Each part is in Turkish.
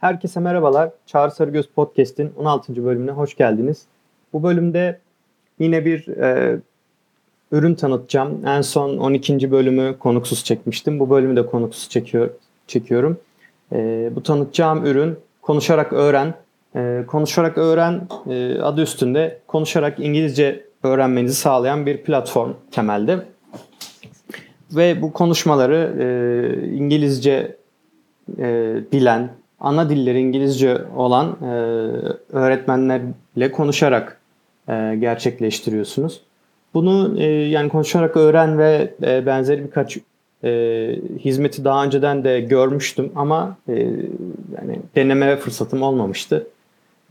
Herkese merhabalar. Çağrı Sarıgöz Podcast'in 16. bölümüne hoş geldiniz. Bu bölümde yine bir e, ürün tanıtacağım. En son 12. bölümü konuksuz çekmiştim. Bu bölümü de konuksuz çekiyor, çekiyorum. E, bu tanıtacağım ürün Konuşarak Öğren. E, konuşarak Öğren e, adı üstünde konuşarak İngilizce öğrenmenizi sağlayan bir platform temelde. Ve bu konuşmaları e, İngilizce e, bilen, ana dilleri İngilizce olan e, öğretmenlerle konuşarak e, gerçekleştiriyorsunuz. Bunu e, yani konuşarak öğren ve e, benzeri birkaç e, hizmeti daha önceden de görmüştüm ama e, yani deneme fırsatım olmamıştı.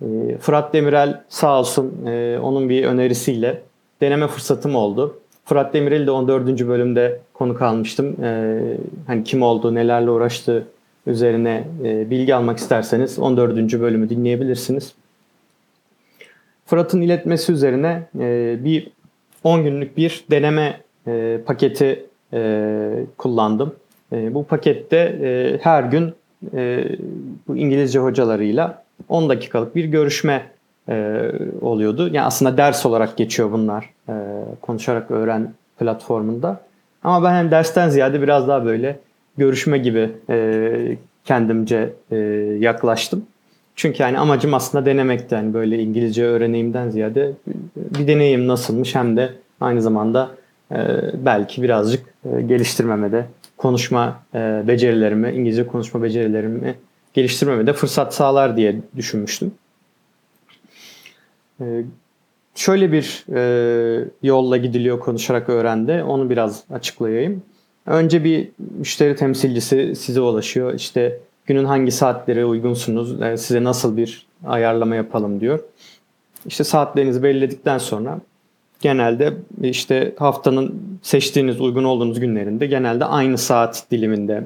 E, Fırat Demirel sağ olsun e, onun bir önerisiyle deneme fırsatım oldu. Fırat Demirel'i de 14. bölümde konuk almıştım. E, hani kim oldu, nelerle uğraştı üzerine e, bilgi almak isterseniz 14. bölümü dinleyebilirsiniz. Fırat'ın iletmesi üzerine e, bir 10 günlük bir deneme e, paketi e, kullandım. E, bu pakette e, her gün e, bu İngilizce hocalarıyla 10 dakikalık bir görüşme e, oluyordu. Yani aslında ders olarak geçiyor bunlar e, konuşarak öğren platformunda. Ama ben hem dersten ziyade biraz daha böyle görüşme gibi e, kendimce e, yaklaştım. Çünkü yani amacım aslında denemekti. Yani böyle İngilizce öğreneyimden ziyade bir deneyim nasılmış hem de aynı zamanda e, belki birazcık e, geliştirmeme de konuşma e, becerilerimi, İngilizce konuşma becerilerimi geliştirmeme de fırsat sağlar diye düşünmüştüm. E, şöyle bir e, yolla gidiliyor konuşarak öğrende. Onu biraz açıklayayım. Önce bir müşteri temsilcisi size ulaşıyor. İşte günün hangi saatleri uygunsunuz, e, size nasıl bir ayarlama yapalım diyor. İşte saatlerinizi belirledikten sonra genelde işte haftanın seçtiğiniz uygun olduğunuz günlerinde genelde aynı saat diliminde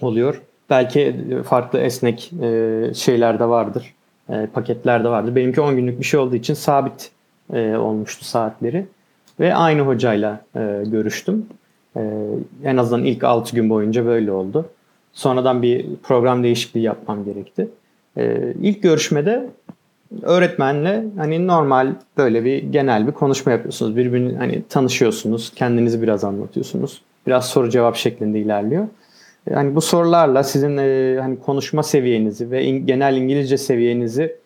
oluyor. Belki farklı esnek e, şeyler de vardır, e, paketler de vardır. Benimki 10 günlük bir şey olduğu için sabit olmuştu saatleri ve aynı hocayla görüştüm. En azından ilk 6 gün boyunca böyle oldu. Sonradan bir program değişikliği yapmam gerekti. İlk görüşmede öğretmenle hani normal böyle bir genel bir konuşma yapıyorsunuz. Birbirini hani tanışıyorsunuz, kendinizi biraz anlatıyorsunuz. Biraz soru cevap şeklinde ilerliyor. Yani bu sorularla sizin e, hani konuşma seviyenizi ve in, genel İngilizce seviyenizi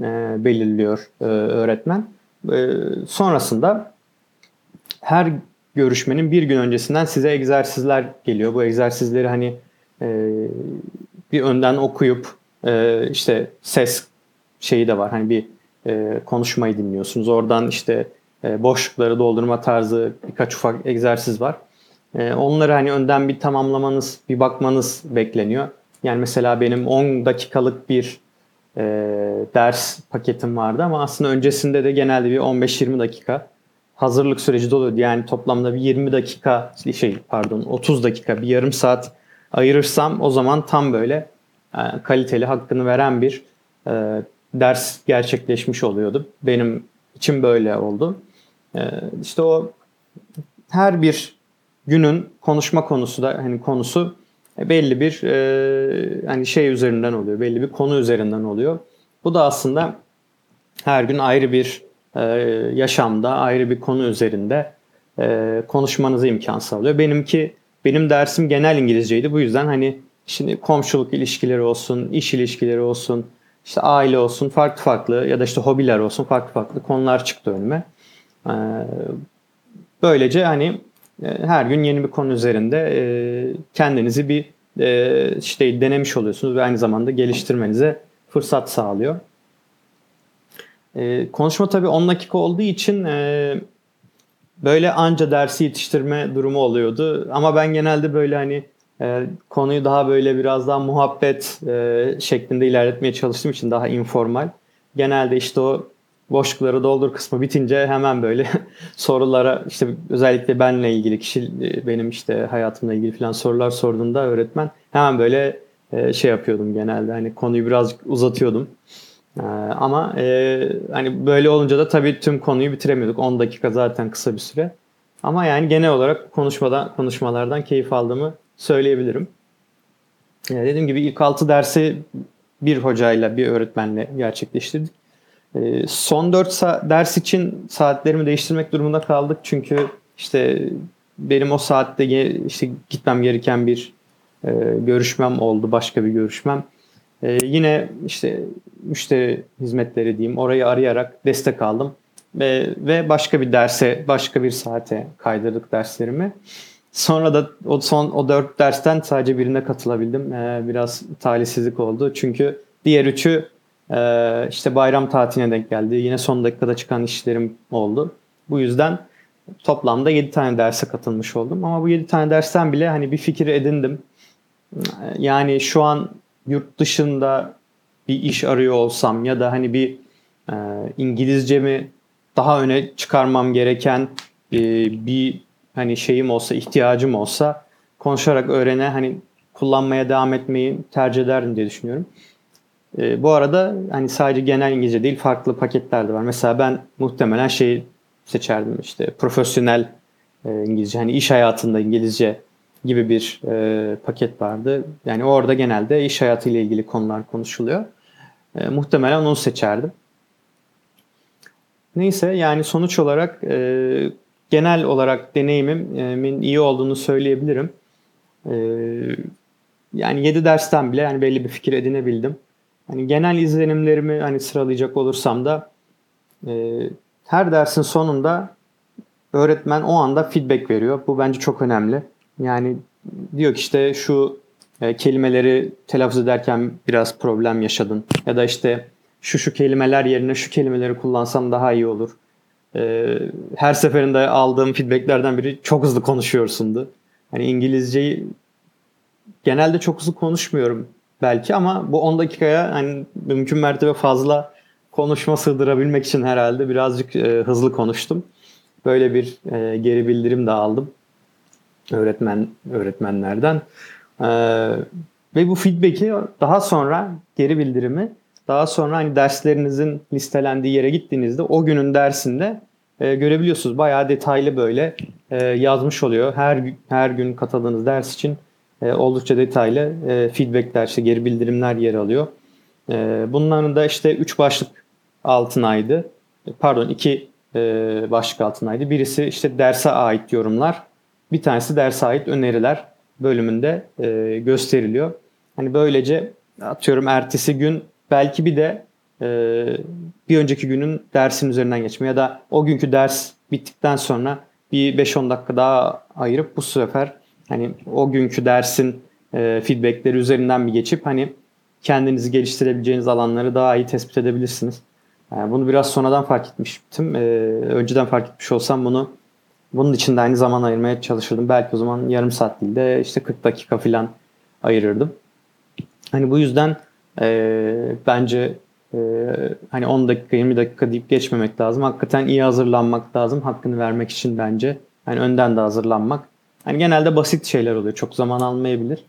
e, belirliyor e, öğretmen. E, sonrasında her görüşmenin bir gün öncesinden size egzersizler geliyor. Bu egzersizleri hani e, bir önden okuyup e, işte ses şeyi de var. Hani bir e, konuşmayı dinliyorsunuz. Oradan işte e, boşlukları doldurma tarzı birkaç ufak egzersiz var. E, onları hani önden bir tamamlamanız, bir bakmanız bekleniyor. Yani mesela benim 10 dakikalık bir e, ders paketim vardı ama aslında öncesinde de genelde bir 15-20 dakika hazırlık süreci doluyordu. Yani toplamda bir 20 dakika şey pardon 30 dakika bir yarım saat ayırırsam o zaman tam böyle e, kaliteli hakkını veren bir e, ders gerçekleşmiş oluyordu. Benim için böyle oldu. E, işte o her bir günün konuşma konusu da hani konusu belli bir e, hani şey üzerinden oluyor. Belli bir konu üzerinden oluyor. Bu da aslında her gün ayrı bir e, yaşamda ayrı bir konu üzerinde e, konuşmanızı imkan sağlıyor. Benimki benim dersim genel İngilizceydi. Bu yüzden hani şimdi komşuluk ilişkileri olsun, iş ilişkileri olsun, işte aile olsun, farklı farklı ya da işte hobiler olsun, farklı farklı konular çıktı önüme. E, böylece hani her gün yeni bir konu üzerinde kendinizi bir işte denemiş oluyorsunuz ve aynı zamanda geliştirmenize fırsat sağlıyor. E, konuşma tabii 10 dakika olduğu için e, böyle anca dersi yetiştirme durumu oluyordu. Ama ben genelde böyle hani e, konuyu daha böyle biraz daha muhabbet e, şeklinde ilerletmeye çalıştığım için daha informal. Genelde işte o boşlukları doldur kısmı bitince hemen böyle sorulara işte özellikle benle ilgili kişi benim işte hayatımla ilgili falan sorular sorduğunda öğretmen hemen böyle e, şey yapıyordum genelde hani konuyu birazcık uzatıyordum. Ee, ama e, hani böyle olunca da tabii tüm konuyu bitiremiyorduk. 10 dakika zaten kısa bir süre. Ama yani genel olarak konuşmadan konuşmalardan keyif aldığımı söyleyebilirim. Yani dediğim gibi ilk 6 dersi bir hocayla bir öğretmenle gerçekleştirdik. E, son 4 sa- ders için saatlerimi değiştirmek durumunda kaldık çünkü işte benim o saatte işte gitmem gereken bir e, görüşmem oldu, başka bir görüşmem. E, yine işte müşteri hizmetleri diyeyim orayı arayarak destek aldım ve, ve başka bir derse, başka bir saate kaydırdık derslerimi. Sonra da o son o dört dersten sadece birine katılabildim. Ee, biraz talihsizlik oldu. Çünkü diğer üçü e, işte bayram tatiline denk geldi. Yine son dakikada çıkan işlerim oldu. Bu yüzden toplamda 7 tane derse katılmış oldum. Ama bu 7 tane dersten bile hani bir fikir edindim. Yani şu an yurt dışında bir iş arıyor olsam ya da hani bir e, İngilizcemi daha öne çıkarmam gereken e, bir hani şeyim olsa, ihtiyacım olsa konuşarak öğrene hani kullanmaya devam etmeyi tercih ederdim diye düşünüyorum. E, bu arada hani sadece genel İngilizce değil farklı paketler de var. Mesela ben muhtemelen şey seçerdim işte profesyonel e, İngilizce hani iş hayatında İngilizce gibi bir e, paket vardı. Yani orada genelde iş hayatıyla ilgili konular konuşuluyor. E, muhtemelen onu seçerdim. Neyse yani sonuç olarak e, genel olarak deneyimimin iyi olduğunu söyleyebilirim. E, yani 7 dersten bile yani belli bir fikir edinebildim. Hani genel izlenimlerimi hani sıralayacak olursam da e, her dersin sonunda öğretmen o anda feedback veriyor. Bu bence çok önemli. Yani diyor ki işte şu e, kelimeleri telaffuz ederken biraz problem yaşadın ya da işte şu şu kelimeler yerine şu kelimeleri kullansam daha iyi olur. Ee, her seferinde aldığım feedbacklerden biri çok hızlı konuşuyorsundu. Hani İngilizceyi genelde çok hızlı konuşmuyorum belki ama bu 10 dakikaya hani mümkün mertebe fazla konuşma sığdırabilmek için herhalde birazcık e, hızlı konuştum. Böyle bir e, geri bildirim de aldım öğretmen öğretmenlerden. E, ve bu feedback'i daha sonra geri bildirimi daha sonra hani derslerinizin listelendiği yere gittiğinizde o günün dersinde e, görebiliyorsunuz. Bayağı detaylı böyle e, yazmış oluyor. Her her gün katıldığınız ders için e, oldukça detaylı e, feedbackler, işte geri bildirimler yer alıyor. E, bunların da işte 3 başlık altınaydı. Pardon 2 e, başlık altınaydı. Birisi işte derse ait yorumlar. Bir tanesi derse ait öneriler bölümünde e, gösteriliyor. Hani böylece atıyorum ertesi gün belki bir de e, bir önceki günün dersin üzerinden geçme ya da o günkü ders bittikten sonra bir 5-10 dakika daha ayırıp bu sefer hani o günkü dersin e, feedbackleri üzerinden bir geçip hani kendinizi geliştirebileceğiniz alanları daha iyi tespit edebilirsiniz. Yani bunu biraz sonradan fark etmiştim. E, önceden fark etmiş olsam bunu bunun için de aynı zaman ayırmaya çalışırdım. Belki o zaman yarım saat değil de işte 40 dakika falan ayırırdım. Hani bu yüzden e, bence e, hani 10 dakika 20 dakika deyip geçmemek lazım. Hakikaten iyi hazırlanmak lazım hakkını vermek için bence. Hani önden de hazırlanmak. Hani genelde basit şeyler oluyor. Çok zaman almayabilir.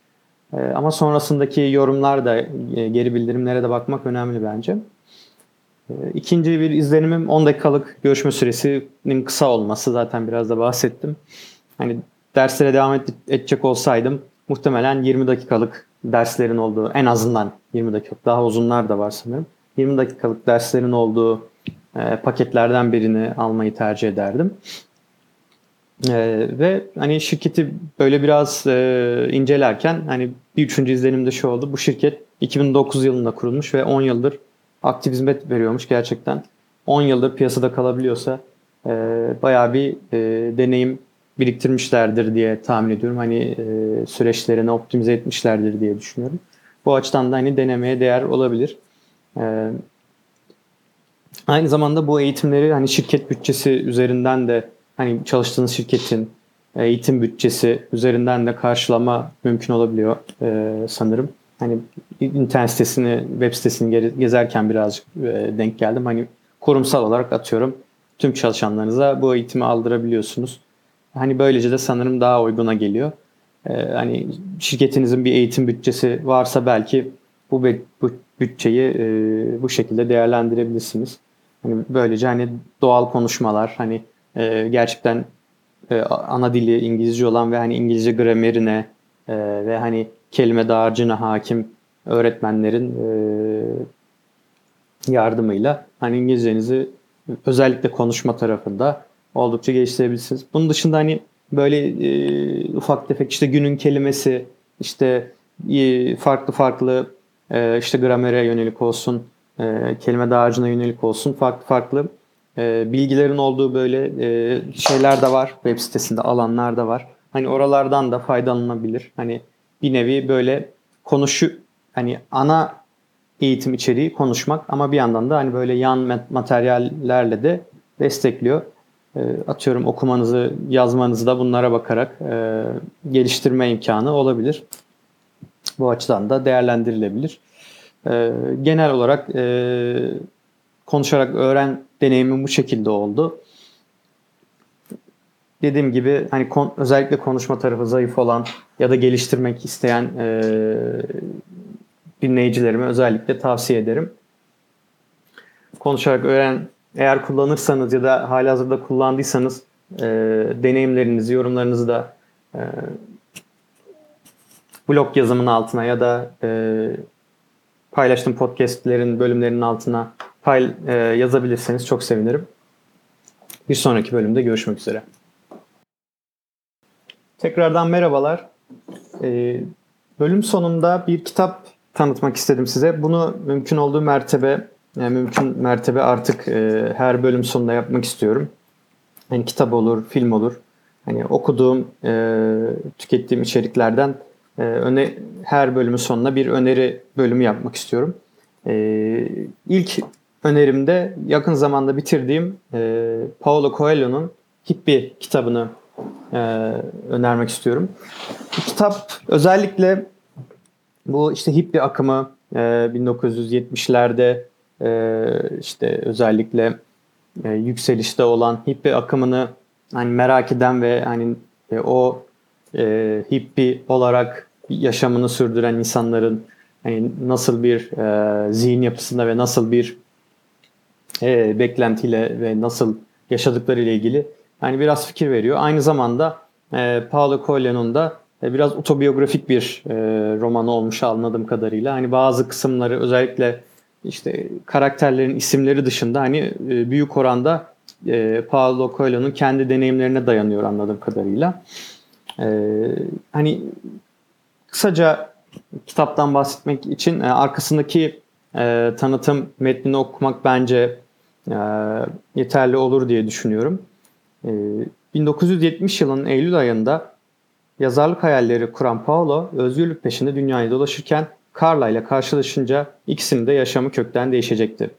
E, ama sonrasındaki yorumlar da e, geri bildirimlere de bakmak önemli bence. İkinci bir izlenimim 10 dakikalık görüşme süresinin kısa olması. Zaten biraz da bahsettim. Hani derslere devam edecek olsaydım muhtemelen 20 dakikalık derslerin olduğu en azından 20 dakikalık daha uzunlar da var sanırım. 20 dakikalık derslerin olduğu e, paketlerden birini almayı tercih ederdim. E, ve hani şirketi böyle biraz e, incelerken hani bir üçüncü izlenim de şu oldu. Bu şirket 2009 yılında kurulmuş ve 10 yıldır aktif hizmet veriyormuş gerçekten. 10 yıldır piyasada kalabiliyorsa e, bayağı bir e, deneyim biriktirmişlerdir diye tahmin ediyorum. Hani e, süreçlerini optimize etmişlerdir diye düşünüyorum. Bu açıdan da hani denemeye değer olabilir. E, aynı zamanda bu eğitimleri hani şirket bütçesi üzerinden de hani çalıştığınız şirketin eğitim bütçesi üzerinden de karşılama mümkün olabiliyor e, sanırım. Hani internet sitesini, web sitesini gezerken birazcık e, denk geldim. Hani kurumsal olarak atıyorum tüm çalışanlarınıza bu eğitimi aldırabiliyorsunuz. Hani böylece de sanırım daha uyguna geliyor. Ee, hani şirketinizin bir eğitim bütçesi varsa belki bu, bu bütçeyi e, bu şekilde değerlendirebilirsiniz. Hani böylece hani doğal konuşmalar hani e, gerçekten e, ana dili İngilizce olan ve hani İngilizce gramerine e, ve hani kelime dağarcığına hakim öğretmenlerin e, yardımıyla hani İngilizcenizi özellikle konuşma tarafında oldukça geliştirebilirsiniz. Bunun dışında hani böyle e, ufak tefek işte günün kelimesi işte e, farklı farklı işte gramere yönelik olsun, kelime dağarcığına yönelik olsun farklı farklı bilgilerin olduğu böyle şeyler de var web sitesinde alanlar da var. Hani oralardan da faydalanabilir. Hani bir nevi böyle konuşu hani ana eğitim içeriği konuşmak ama bir yandan da hani böyle yan materyallerle de destekliyor. E, atıyorum okumanızı, yazmanızı da bunlara bakarak e, geliştirme imkanı olabilir. Bu açıdan da değerlendirilebilir. E, genel olarak e, konuşarak öğren deneyimim bu şekilde oldu. Dediğim gibi hani kon, özellikle konuşma tarafı zayıf olan ya da geliştirmek isteyen e, dinleyicilerime özellikle tavsiye ederim. Konuşarak öğren eğer kullanırsanız ya da halihazırda kullandıysanız e, deneyimlerinizi, yorumlarınızı da e, blog yazımının altına ya da e, paylaştığım podcastlerin bölümlerinin altına pay, e, yazabilirseniz çok sevinirim. Bir sonraki bölümde görüşmek üzere. Tekrardan merhabalar. E, bölüm sonunda bir kitap tanıtmak istedim size. Bunu mümkün olduğu mertebe, yani mümkün mertebe artık e, her bölüm sonunda yapmak istiyorum. Hani kitap olur, film olur. Hani okuduğum, e, tükettiğim içeriklerden e, öne her bölümün sonuna bir öneri bölümü yapmak istiyorum. E, ilk önerimde yakın zamanda bitirdiğim e, Paulo Coelho'nun Hippie kitabını e, önermek istiyorum. Bu kitap özellikle bu işte hippie akımı e, 1970'lerde e, işte özellikle e, yükselişte olan hippie akımını hani merak eden ve hani e, o e, hippie olarak yaşamını sürdüren insanların hani nasıl bir e, zihin yapısında ve nasıl bir e, beklentiyle ve nasıl yaşadıkları ile ilgili hani biraz fikir veriyor. Aynı zamanda e, Paulo Coelho'nun da e, biraz otobiyografik bir e, romanı olmuş anladığım kadarıyla. Hani bazı kısımları özellikle işte karakterlerin isimleri dışında hani e, büyük oranda e, Paulo Coelho'nun kendi deneyimlerine dayanıyor anladığım kadarıyla. E, hani kısaca kitaptan bahsetmek için e, arkasındaki e, tanıtım metnini okumak bence e, yeterli olur diye düşünüyorum. E, 1970 yılının Eylül ayında yazarlık hayalleri kuran Paulo özgürlük peşinde dünyayı dolaşırken Carla ile karşılaşınca ikisinin de yaşamı kökten değişecekti.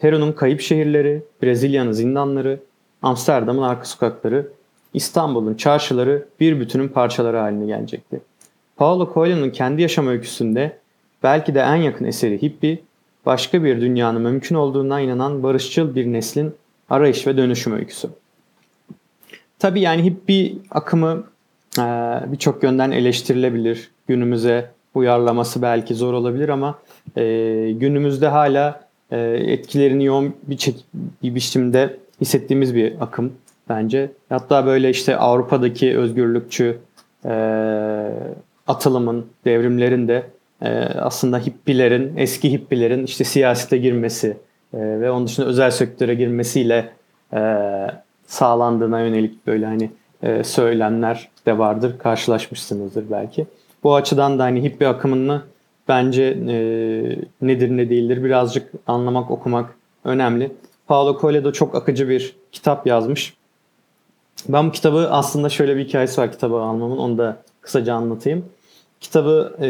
Peru'nun kayıp şehirleri, Brezilya'nın zindanları, Amsterdam'ın arka sokakları, İstanbul'un çarşıları bir bütünün parçaları haline gelecekti. Paulo Coelho'nun kendi yaşam öyküsünde belki de en yakın eseri Hippie, başka bir dünyanın mümkün olduğuna inanan barışçıl bir neslin arayış ve dönüşüm öyküsü. Tabii yani hippie akımı birçok yönden eleştirilebilir. Günümüze uyarlaması belki zor olabilir ama günümüzde hala etkilerini yoğun bir, bir biçimde hissettiğimiz bir akım bence. Hatta böyle işte Avrupa'daki özgürlükçü atılımın, devrimlerin de e, aslında hippilerin, eski hippilerin işte siyasete girmesi e, ve onun dışında özel sektöre girmesiyle e, sağlandığına yönelik böyle hani e, söylemler de vardır. Karşılaşmışsınızdır belki. Bu açıdan da hani hippi akımını bence e, nedir ne değildir birazcık anlamak, okumak önemli. Paulo Coelho çok akıcı bir kitap yazmış. Ben bu kitabı aslında şöyle bir hikayesi var kitabı almamın. Onu da kısaca anlatayım. Kitabı e,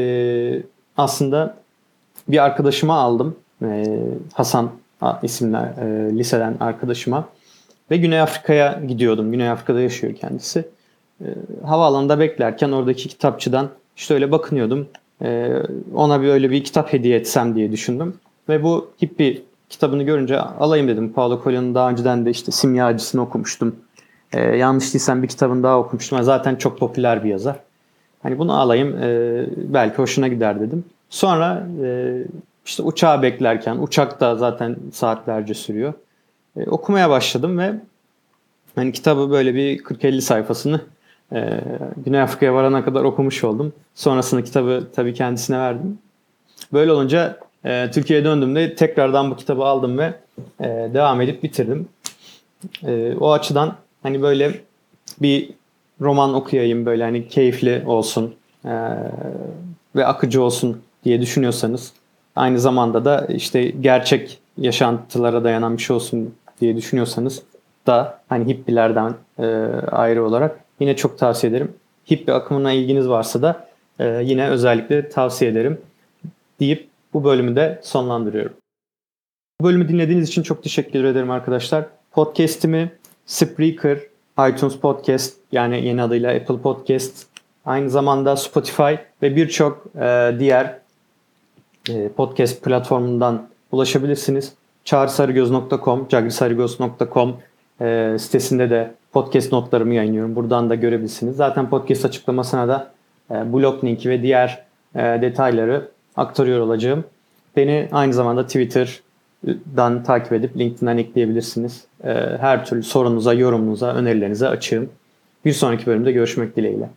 aslında bir arkadaşıma aldım. E, Hasan isimli e, liseden arkadaşıma. Ve Güney Afrika'ya gidiyordum. Güney Afrika'da yaşıyor kendisi. E, havaalanında beklerken oradaki kitapçıdan işte öyle bakınıyordum. E, ona bir öyle bir kitap hediye etsem diye düşündüm. Ve bu hippie kitabını görünce alayım dedim. Paulo Coelho'nun daha önceden de işte Simyacısını okumuştum. E, yanlış değilsem bir kitabını daha okumuştum. Zaten çok popüler bir yazar. Hani bunu alayım e, belki hoşuna gider dedim. Sonra e, işte uçağı beklerken uçak da zaten saatlerce sürüyor. E, okumaya başladım ve hani kitabı böyle bir 40-50 sayfasını e, Güney Afrika'ya varana kadar okumuş oldum. Sonrasında kitabı tabii kendisine verdim. Böyle olunca e, Türkiye'ye döndüğümde tekrardan bu kitabı aldım ve e, devam edip bitirdim. E, o açıdan hani böyle bir roman okuyayım böyle hani keyifli olsun e, ve akıcı olsun diye düşünüyorsanız aynı zamanda da işte gerçek yaşantılara dayanan bir şey olsun diye düşünüyorsanız da hani hippilerden e, ayrı olarak yine çok tavsiye ederim. Hippi akımına ilginiz varsa da e, yine özellikle tavsiye ederim deyip bu bölümü de sonlandırıyorum. Bu bölümü dinlediğiniz için çok teşekkür ederim arkadaşlar. Podcast'imi Spreaker, iTunes Podcast yani yeni adıyla Apple Podcast, aynı zamanda Spotify ve birçok e, diğer e, podcast platformundan ulaşabilirsiniz. çağrısarıgöz.com, cagrisarıgöz.com e, sitesinde de podcast notlarımı yayınlıyorum. Buradan da görebilirsiniz. Zaten podcast açıklamasına da e, blog linki ve diğer e, detayları aktarıyor olacağım. Beni aynı zamanda Twitter'dan takip edip LinkedIn'den ekleyebilirsiniz. E, her türlü sorunuza, yorumunuza, önerilerinize açığım. Bir sonraki bölümde görüşmek dileğiyle.